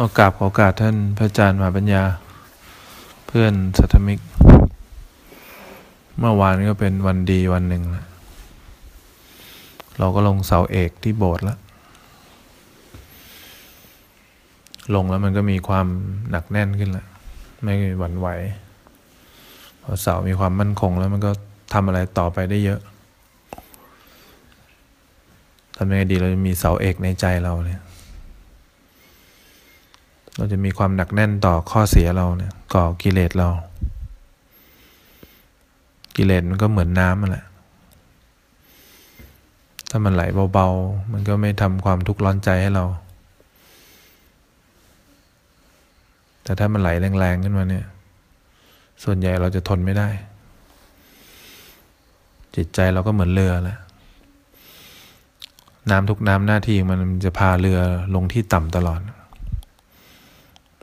โอกราสโอกาสท่านพระอาจารย์มหาปัญญา เพื่อนสัทธมิก เมื่อวานก็เป็นวันดีวันหนึ่งนะเราก็ลงเสาเอกที่โบสถ์แล้วลงแล้วมันก็มีความหนักแน่นขึ้นล้วไม่หวั่นไหวพอเสามีความมั่นคงแล้วมันก็ทำอะไรต่อไปได้เยอะทำยังไงดีเราจะมีเสาเอกในใจเราเนี่ย เราจะมีความหนักแน่นต่อข้อเสียเราเนี่ยก่อกิเลสเรา กิเลสมันก็เหมือนน้ำมันแหละ ถ้ามันไหลเบาๆ มันก็ไม่ทำความทุกข์ร้อนใจให้เรา แต่ถ้ามันไหลแรงๆขึ้นมาเนี่ย ส่วนใหญ่เราจะทนไม่ได้ จิตใจเราก็เหมือนเรือแหละน้ำทุกน้ำหน้าที่มันจะพาเรือลงที่ต่ำตลอด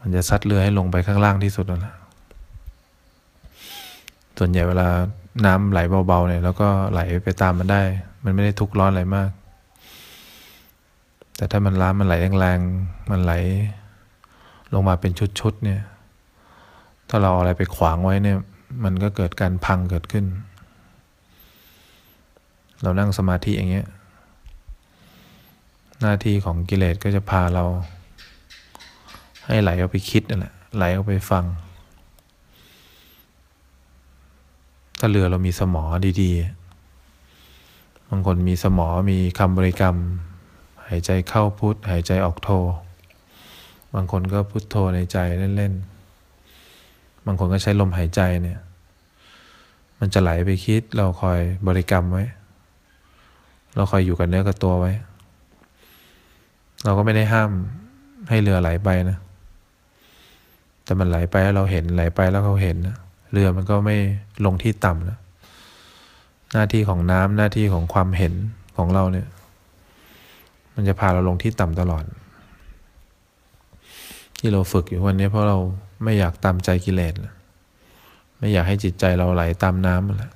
มันจะซัดเรือให้ลงไปข้างล่างที่สุดแล้วนะส่วนใหญ่เวลาน้ำไหลเบาๆเนี่ยแล้วก็ไหลไปตามมันได้ มันไม่ได้ทุกร้อนอะไรมาก แต่ถ้ามันล้ามันไหลแรงๆ มันไหล ลงมาเป็นชุดๆเนี่ย ถ้าเราเอาอะไรไปขวางไว้เนี่ย มันก็เกิดการพังเกิดขึ้น เรานั่งสมาธิอย่างเงี้ย หน้าที่ของกิเลสก็จะพาเรา ให้ไหลออกไปคิดนั่นแหละไหลออกไปฟัง ถ้าเรือเรามีสมอดีๆ บางคนมีสมอมีคำบริกรรม หายใจเข้าพุทหายใจออกโท บางคนก็พุทโธในใจเล่นๆ บางคนก็ใช้ลมหายใจเนี่ย มันจะไหลไปคิดเราคอยบริกรรมไว้ เราคอยอยู่กับเนื้อกับตัวไว้ เราก็ไม่ได้ห้ามให้เรือไหลไปนะ แต่มันไหลไปแล้วเราเห็นไหลไปแล้วเขาเห็นนะเรือมันก็ไม่ลงที่ต่ำแล้วหน้าที่ของน้ำหน้าที่ของความเห็นของเราเนี่ย มันจะพาเราลงที่ต่ำตลอด ที่เราฝึกอยู่วันนี้เพราะเราไม่อยากตามใจกิเลสไม่อยากให้จิตใจเราไหลตามน้ำนแหละ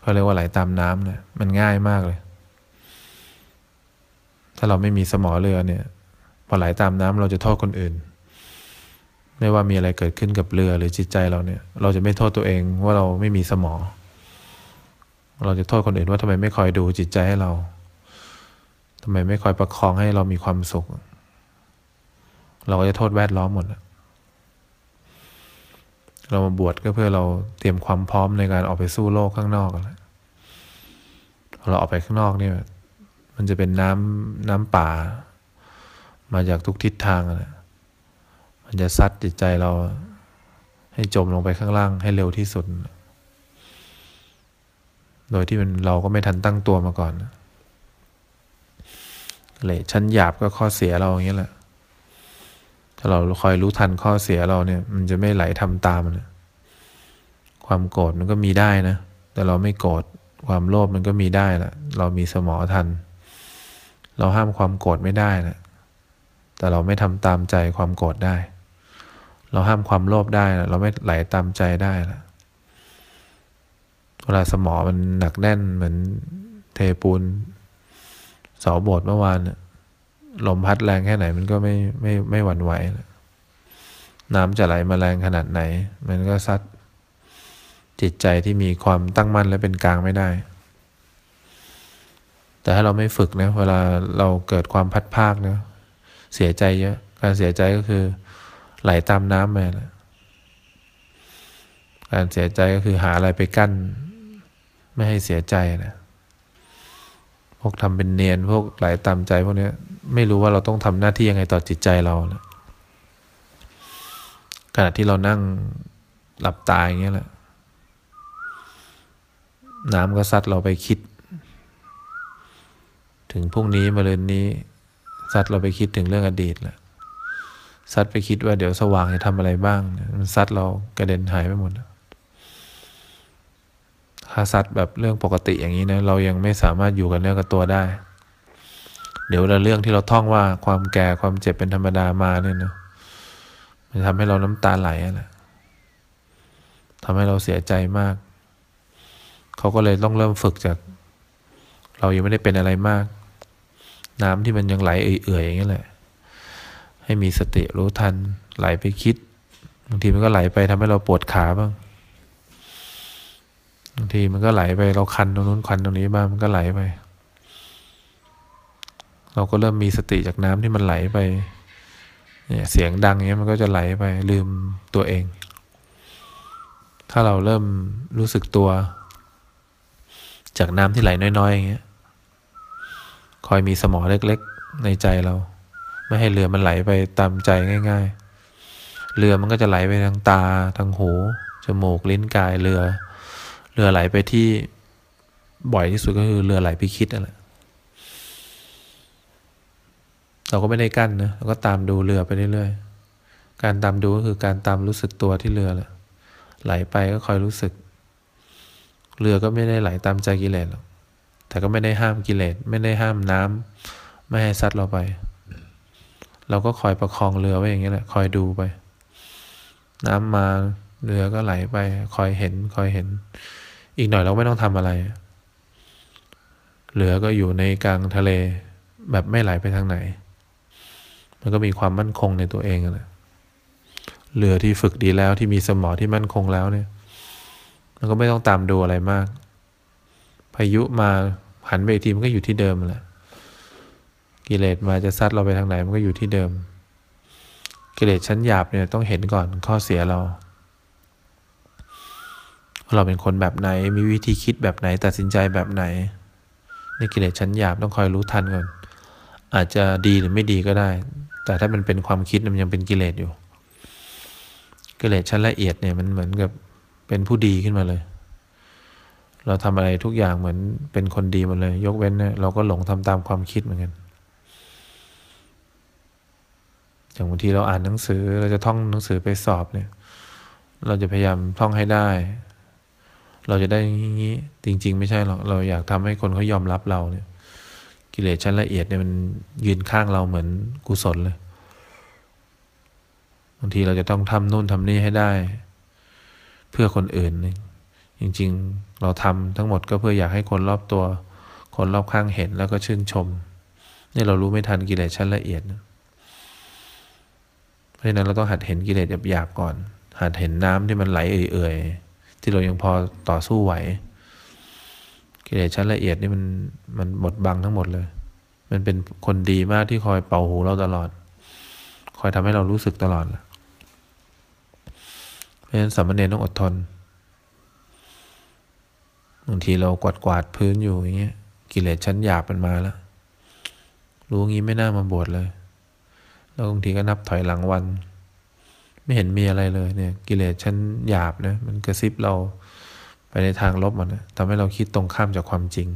เขาเรียกว่าไหลตามน้ำเนี่ยมันง่ายมากเลย ถ้าเราไม่มีสมอเรือเนี่ย พอไหลตามน้ำเราจะโทษคนอื่น ไม่ว่ามีอะไรเกิดขึ้นกับเรือหรือจิตใจเราเนี่ย เราจะไม่โทษตัวเองว่าเราไม่มีสมอง เราจะโทษคนอื่นว่าทำไมไม่คอยดูจิตใจให้เราทำไมไม่คอยประคองให้เรามีความสุข เราก็จะโทษแวดล้อมหมดเรามาบวชก็เพื่อเราเตรียมความพร้อมในการออกไปสู้โลกข้างนอกแล้วเราออกไปข้างนอกเนี่ยมันจะเป็นน้ำน้ำป่า มาจากทุกทิศทางนะ มันจะซัดจิตใจเราให้จมลงไปข้างล่างให้เร็วที่สุด โดยที่มันเราก็ไม่ทันตั้งตัวมาก่อนเลยชั้นหยาบก็ข้อเสียเราอย่างนี้แหละ ถ้าเราคอยรู้ทันข้อเสียเราเนี่ย มันจะไม่ไหลทำตามมันความโกรธมันก็มีได้นะ แต่เราไม่โกรธ ความโลภมันก็มีได้แหละ เรามีสมอทัน เราห้ามความโกรธไม่ได้นะแต่เราไม่ทำตามใจความโกรธได้ เราห้ามความโลภได้นะเราไม่ไหลตามใจได้ละเวลาสมอมันหนักแน่นเหมือนเทปูนเสาโบสถ์เมื่อวานลมพัดแรงแค่ไหนมันก็ไม่ไม่ไม่หวั่นไหวน้ำจะไหลมาแรงขนาดไหน มันก็ซัดจิตใจที่มีความตั้งมั่นและเป็นกลางไม่ได้ แต่ถ้าเราไม่ฝึกนะ เวลาเราเกิดความพัดภาคนะเสียใจเยอะ การเสียใจก็คือ ไหลตามน้ำไปนะการเสียใจก็คือหาอะไรไปกั้น ไม่ให้เสียใจนะพวกทำเป็นเนียน พวกไหลตามใจพวกนี้ไม่รู้ว่าเราต้องทำหน้าที่ยังไงต่อจิตใจเรานะขณะที่เรานั่งหลับตายอย่างเงี้ยแหละ น้ำก็ซัดเราไปคิด ถึงพรุ่งนี้มาเรืนนี้ซัดเราไปคิดถึงเรื่องอดีตแหละ ซัดไปคิดว่าเดี๋ยวสว่างจะทำอะไรบ้าง มันซัดเรากระเด็นหายไปหมดถ้าซัดแบบเรื่องปกติอย่างนี้นะ เรายังไม่สามารถอยู่กับเนื้อกับตัวได้ เดี๋ยวเราเรื่องที่เราท่องว่าความแก่ความเจ็บเป็นธรรมดามาเนี่ยนะมันทำให้เราน้ำตาไหลแหละทำให้เราเสียใจมาก เขาก็เลยต้องเริ่มฝึกจาก เรายังไม่ได้เป็นอะไรมาก น้ำที่มันยังไหลเอื่อยๆอย่างนี้แหละ ให้มีสติรู้ทัน ไหลไปคิด บางทีมันก็ไหลไปทำให้เราปวดขาบ้าง บางทีมันก็ไหลไปเราคันตรงนู้นคันตรงนี้บ้างมันก็ไหลไป เราก็เริ่มมีสติจากน้ำที่มันไหลไป เนี่ยเสียงดังเงี้ยมันก็จะไหลไปลืมตัวเอง ถ้าเราเริ่มรู้สึกตัว จากน้ำที่ไหลน้อยๆอย่างเงี้ย คอยมีสมอเล็กๆในใจเรา ไม่ให้เรือมันไหลไปตามใจง่าย ๆ เรือมันก็จะไหลไปทางตาทางหูจมูกลิ้นกายเรือ เรือไหลไปที่บ่อยที่สุดก็คือเรือไหลไปคิดนั่นแหละเราก็ไม่ได้กั้นนะเราก็ตามดูเรือไปเรื่อยๆ การตามดูก็คือการตามรู้สึกตัวที่เรือแหละไหลไปก็คอยรู้สึก เรือก็ไม่ได้ไหลตามใจกิเลสหรอกแต่ก็ไม่ได้ห้ามกิเลสไม่ได้ห้ามน้ำไม่ให้ซัดเราไป เราก็คอยประคองเรือไว้อย่างนี้แหละ คอยดูไป น้ำมาเรือก็ไหลไป คอยเห็น คอยเห็น อีกหน่อยเราไม่ต้องทำอะไรเรือก็อยู่ในกลางทะเล แบบไม่ไหลไปทางไหน มันก็มีความมั่นคงในตัวเองแหละเรือที่ฝึกดีแล้วที่มีสมองที่มั่นคงแล้วเนี่ย มันก็ไม่ต้องตามดูอะไรมาก พายุมาหันไปอีกทีมันก็อยู่ที่เดิมแหละ กิเลสมาจะซัดเราไปทางไหนมันก็อยู่ที่เดิม กิเลสชั้นหยาบเนี่ยต้องเห็นก่อนข้อเสียเรา เราเป็นคนแบบไหนมีวิธีคิดแบบไหนตัดสินใจแบบไหนในกิเลสชั้นหยาบต้องคอยรู้ทันก่อน อาจจะดีหรือไม่ดีก็ได้ แต่ถ้ามันเป็นความคิดมันยังเป็นกิเลสอยู่ กิเลสชั้นละเอียดเนี่ยมันเหมือนกับเป็นผู้ดีขึ้นมาเลย เราทำอะไรทุกอย่างเหมือนเป็นคนดีหมดเลย ยกเว้นเนี่ยเราก็หลงทำตามความคิดเหมือนกัน อย่างบางทีเราอ่านหนังสือเราจะท่องหนังสือไปสอบเนี่ย เราจะพยายามท่องให้ได้ เราจะได้อย่างนี้จริง ๆ ไม่ใช่หรอกเราอยากทำให้คนเขายอมรับเราเนี่ย กิเลสชั้นละเอียดเนี่ยมันยืนข้างเราเหมือนกุศลเลยบางทีเราจะต้องทำนู่นทำนี่ให้ได้ เพื่อคนอื่น จริง ๆ เราทำทั้งหมดก็เพื่ออยากให้คนรอบตัว คนรอบข้างเห็นแล้วก็ชื่นชม นี่เรารู้ไม่ทันกิเลสชั้นละเอียดนะ เพราะฉะนั้นเราต้องหัดเห็นกิเลสหยาบๆก่อน หัดเห็นน้ำที่มันไหลเอื่อยๆ ที่เรายังพอต่อสู้ไหว กิเลสชั้นละเอียดนี่มันมันบดบังทั้งหมดเลย มันเป็นคนดีมากที่คอยเป่าหูเราตลอด คอยทำให้เรารู้สึกตลอดเพราะฉะนั้นสามเณรต้องอดทนบางทีเรากวาดกวาดพื้นอยู่อย่างเงี้ยกิเลสชั้นหยาบมันมาแล้ว รู้งี้ไม่น่ามาบวชเลย แล้วบางทีก็นับถอยหลังวัน ไม่เห็นมีอะไรเลยเนี่ย กิเลสชั้นหยาบนะมันกระซิบเราไปในทางลบมันทำให้เราคิดตรงข้ามจากความจริง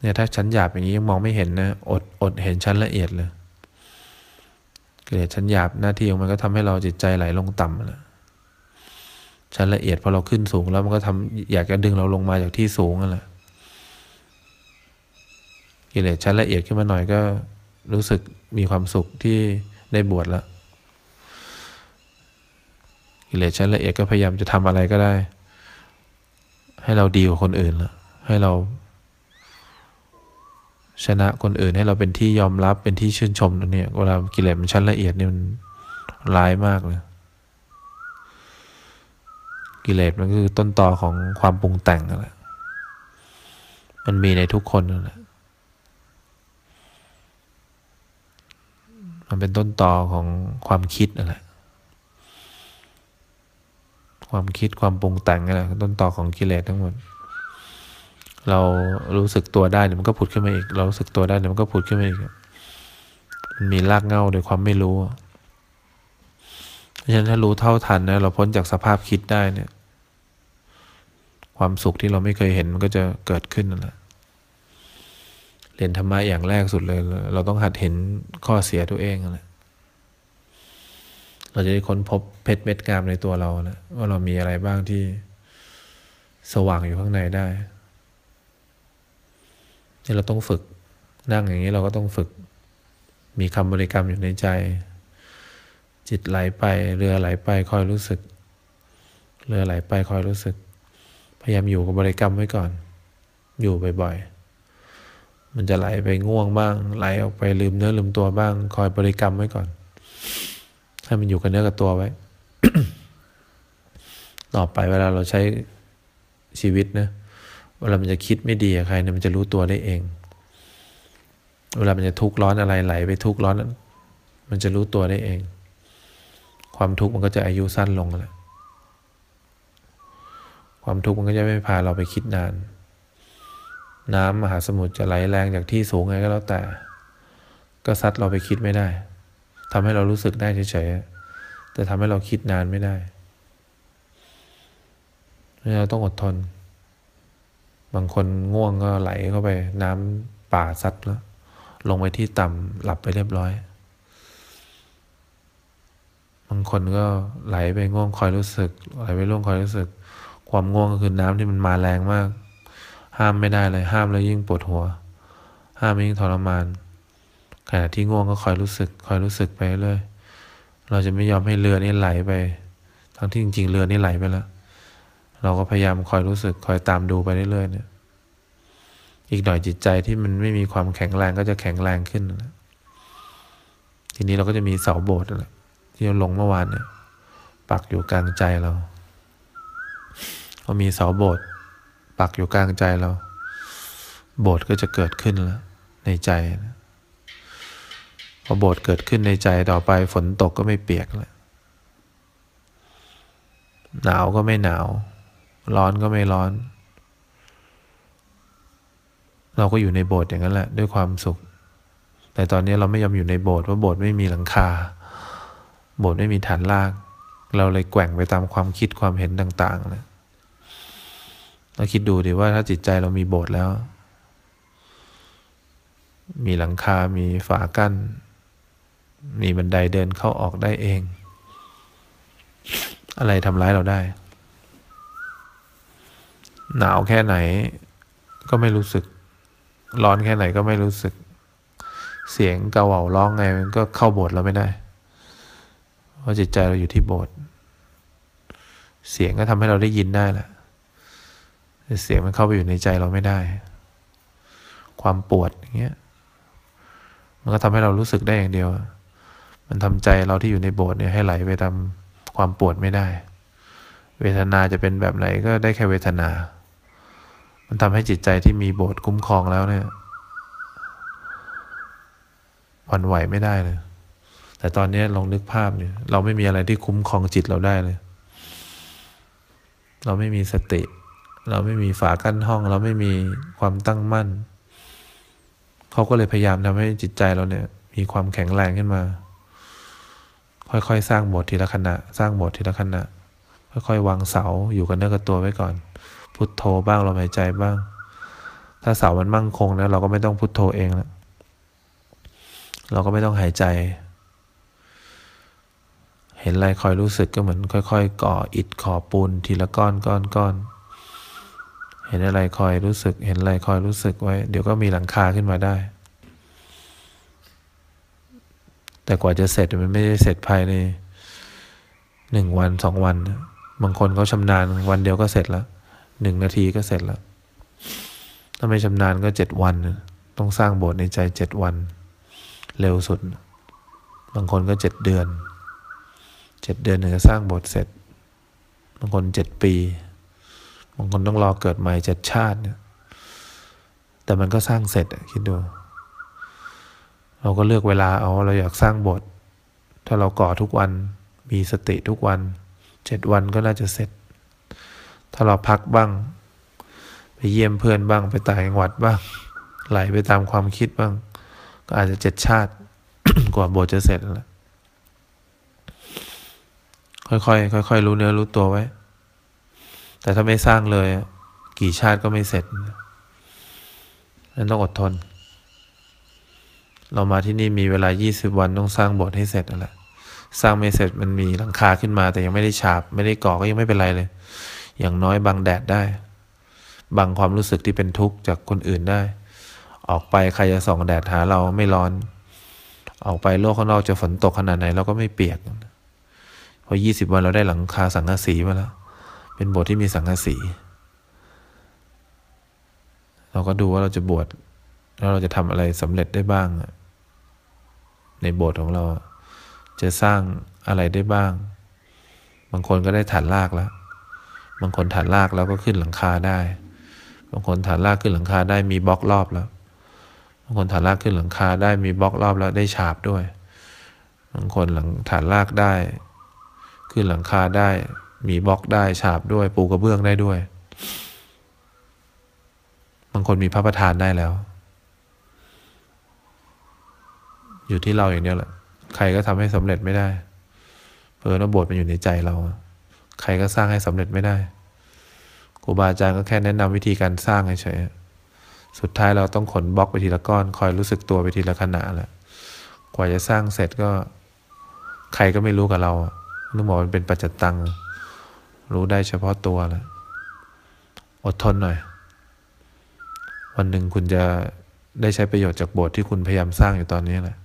เนี่ยถ้าชั้นหยาบอย่างนี้ยังมองไม่เห็นนะอดอดเห็นชั้นละเอียดเลยกิดชั้นหยาบหน้าที่ของมันก็ทำให้เราจิตใจไหลลงต่ำแล้วชั้นละเอียดพอเราขึ้นสูงแล้วมันก็ทำอยากจะดึงเราลงมาจากที่สูงนั่นแหละกิเลสชั้นละเอียดขึ้นมาหน่อยก็ รู้สึกมีความสุขที่ได้บวชแล้วกิเลสชั้นละเอียดก็พยายามจะทำอะไรก็ได้ ให้เราดีกว่าคนอื่นละให้เรา ชนะคนอื่นให้เราเป็นที่ยอมรับเป็นที่ชื่นชมตัวเนี้ยเวลากิเลสมันชั้นละเอียดนี่มันร้ายมากเลยกิเลสมันคือต้นตอของความปรุงแต่งนั่นแหละมันมีในทุกคนนั่นแหละ มันเป็นต้นตอของความคิดนั่นแหละความคิดความปรุงแต่งนี่นแหละต้นต่อของกิเลสทั้งหมด เรารู้สึกตัวได้เดี๋ยวมันก็ผุดขึ้นมาอีก เรารู้สึกตัวได้เดี๋ยวมันก็ผุดขึ้นมาอีกมันมีรากเงาโดยความไม่รู้ เพราะฉะนั้นถ้ารู้เท่าทันนะเราพ้นจากสภาพคิดได้เนี่ย ความสุขที่เราไม่เคยเห็นมันก็จะเกิดขึ้นนั่นแหละ เรียนธรรมะอย่างแรกสุดเลย เราต้องหัดเห็นข้อเสียตัวเองนะเราจะได้ค้นพบเพชรเม็ดงามในตัวเรานะว่าเรามีอะไรบ้างที่สว่างอยู่ข้างในได้นี่เราต้องฝึกนั่งอย่างนี้เราก็ต้องฝึก มีคำบริกรรมอยู่ในใจ จิตไหลไปเรือไหลไปคอยรู้สึก เรือไหลไปคอยรู้สึก พยายามอยู่กับบริกรรมไว้ก่อน อยู่บ่อยๆ มันจะไหลไปง่วงบ้าง ไหลออกไปลืมเนื้อลืมตัวบ้าง คอยบริกรรมไว้ก่อน ให้มันอยู่กับเนื้อกับตัวไว้ ต่อไปเวลาเราใช้ชีวิตนะ เวลามันจะคิดไม่ดีกับใครเนี่ยมันจะรู้ตัวได้เอง เวลามันจะทุกข์ร้อนอะไรไหลไปทุกข์ร้อน มันจะรู้ตัวได้เอง ความทุกข์มันก็จะอายุสั้นลงแหละความทุกข์มันก็จะไม่พาเราไปคิดนาน น้ำมหาสมุทรจะไหลแรงจากที่สูงไงก็แล้วแต่ ก็ซัดเราไปคิดไม่ได้ทำให้เรารู้สึกได้เฉยๆ แต่ทำให้เราคิดนานไม่ได้ เราต้องอดทน บางคนง่วงก็ไหลเข้าไป น้ำป่าซัดแล้ว ลงไปที่ต่ำหลับไปเรียบร้อย บางคนก็ไหลไปง่วงคอยรู้สึก ไหลไปร่วงคอยรู้สึก ความง่วงก็คือน้ำที่มันมาแรงมาก ห้ามไม่ได้เลย ห้ามแล้วยิ่งปวดหัว ห้ามยิ่งทรมาน ขณะที่ง่วงก็คอยรู้สึก คอยรู้สึกไปเรื่อยเราจะไม่ยอมให้เรือนี้ไหลไป ทั้งที่จริง ๆ เรือนี้ไหลไปแล้ว เราก็พยายามคอยรู้สึก คอยตามดูไปเรื่อยๆเนี่ย อีกหน่อยจิตใจที่มันไม่มีความแข็งแรงก็จะแข็งแรงขึ้นนะทีนี้เราก็จะมีเสาโบสถ์นะที่เราลงเมื่อวานเนี่ย ปักอยู่กลางใจเราพอมีเสาโบสถ์ ปักอยู่กลางใจเรา โบสถ์ก็จะเกิดขึ้นแล้วในใจนะพอโบสถ์เกิดขึ้นในใจต่อไปฝนตกก็ไม่เปียกแล้วหนาวก็ไม่หนาว ร้อนก็ไม่ร้อน เราก็อยู่ในโบสถ์อย่างนั้นแหละ ด้วยความสุข แต่ตอนนี้เราไม่ยอมอยู่ในโบสถ์เพราะโบสถ์ไม่มีหลังคา โบสถ์ไม่มีฐานราก เราเลยแกว่งไปตามความคิดความเห็นต่างๆนะ เราคิดดูดิว่าถ้าจิตใจเรามีโบสถ์แล้ว มีหลังคา มีฝากั้น มีบันไดเดินเข้าออกได้เอง อะไรทำร้ายเราได้ หนาวแค่ไหนก็ไม่รู้สึก ร้อนแค่ไหนก็ไม่รู้สึก เสียงกระเหว่าร้องไงมันก็เข้าโบสถ์เราไม่ได้ เพราะจิตใจเราอยู่ที่โบสถ์เสียงก็ทำให้เราได้ยินได้แหละ แต่เสียงมันเข้าไปอยู่ในใจเราไม่ได้ ความปวดอย่างเงี้ย มันก็ทำให้เรารู้สึกได้อย่างเดียว มันทำใจเราที่อยู่ในโบสถ์เนี่ยให้ไหลไปตามความปวดไม่ได้ เวทนาจะเป็นแบบไหนก็ได้แค่เวทนา มันทำให้จิตใจที่มีโบสถ์คุ้มครองแล้วเนี่ยวันไหวไม่ได้เลย แต่ตอนนี้ลองนึกภาพเนี่ย เราไม่มีอะไรที่คุ้มครองจิตเราได้เลย เราไม่มีสติ เราไม่มีฝากั้นห้อง เราไม่มีความตั้งมั่น เขาก็เลยพยายามทำให้จิตใจเราเนี่ย มีความแข็งแรงขึ้นมา ค่อยๆ สร้างบสถ์ทีละขณะ สร้างบสถ์ทีละขณะ ค่อยๆ วางเสาอยู่กันเนื้อกับตัวไว้ก่อน พุทโธบ้างลมหายใจบ้าง ถ้าเสามันมั่งคงแล้วเราก็ไม่ต้องพุทโธเองแล้วเราก็ไม่ต้องหายใจ เห็นอะไรคอยรู้สึกก็เหมือน ค่อย ๆ ก่ออิฐขอปูนทีละก้อนก้อนก้อน เห็นอะไรคอยรู้สึก เห็นอะไรคอยรู้สึกไว้ เดี๋ยวก็มีหลังคาขึ้นมาได้ แต่กว่าจะเสร็จมันไม่ได้เสร็จภายในหนึ่งวันสองวัน บางคนเขาชำนาญวันเดียวก็เสร็จแล้วหนึ่งนาทีก็เสร็จแล้วถ้าไม่ชำนาญก็เจ็ดวัน ต้องสร้างโบสถ์ในใจเจ็ดวัน เร็วสุด บางคนก็เจ็ดเดือนเจ็ดเดือนถึงจะสร้างโบสถ์เสร็จ บางคนเจ็ดปี บางคนต้องรอเกิดใหม่เจ็ดชาติเนี่ย แต่มันก็สร้างเสร็จคิดดู เราก็เลือกเวลาเอาเราอยากสร้างบสถ์ถ้าเราก่อทุกวันมีสติทุกวันเจ็ดวันก็น่าจะเสร็จ ถ้าเราพักบ้าง ไปเยี่ยมเพื่อนบ้างไปต่างจังหวัดบ้างไหลไปตามความคิดบ้าง ก็อาจจะเจ็ดชาติกว่าบสถ์จะเสร็จแล้วค่อยๆค่อยๆรู้เนื้อรู้ตัวไว้ แต่ถ้าไม่สร้างเลย กี่ชาติก็ไม่เสร็จนั้นต้องอดทน เรามาที่นี่มีเวลา 20 วันต้องสร้างโบสถ์ให้เสร็จนั่นแหล้วสร้างไม่เสร็จมันมีหลังคาขึ้นมา แต่ยังไม่ได้ฉาบ ไม่ได้ก่อก็ยังไม่เป็นไรเลย อย่างน้อยบังแดดได้บังความรู้สึกที่เป็นทุกข์จากคนอื่นได้ ออกไปใครจะส่องแดดหาเราไม่ร้อน ออกไปโลกข้างนอกจะฝนตกขนาดไหนเราก็ไม่เปียก พอยี่สิบวันเราได้หลังคาสังกะสีมาแล้ว เป็นบทที่มีสังกะสี เราก็ดูว่าเราจะบวชแล้วเราจะทำอะไรสำเร็จได้บ้าง ในโบสถ์ของเรา จะสร้างอะไรได้บ้าง บางคนก็ได้ฐานรากแล้ว บางคนฐานรากแล้วก็ขึ้นหลังคาได้ บางคนฐานรากขึ้นหลังคาได้มีบล็อกรอบแล้ว บางคนฐานรากขึ้นหลังคาได้มีบล็อกรอบแล้วได้ฉาบด้วย บางคนหลังฐานรากได้ ขึ้นหลังคาได้ มีบล็อกได้ฉาบด้วยปูกระเบื้องได้ด้วย บางคนมีพระประธานได้แล้ว อยู่ที่เราอย่างเดียวแหละใครก็ทำให้สำเร็จไม่ได้ เพราะว่าบสถ์มันอยู่ในใจเรา ใครก็สร้างให้สำเร็จไม่ได้ครูบาอาจารย์ก็แค่แนะนำวิธีการสร้างเฉยสุดท้ายเราต้องขนบล็อกไปทีละก้อน คอยรู้สึกตัวไปทีละขณะแหละกว่าจะสร้างเสร็จก็ ใครก็ไม่รู้กับเราต้องบอกมันเป็นปัจจตัง รู้ได้เฉพาะตัวแหละอดทนหน่อย วันหนึ่งคุณจะได้ใช้ประโยชน์จากบทที่คุณพยายามสร้างอยู่ตอนนี้แหละ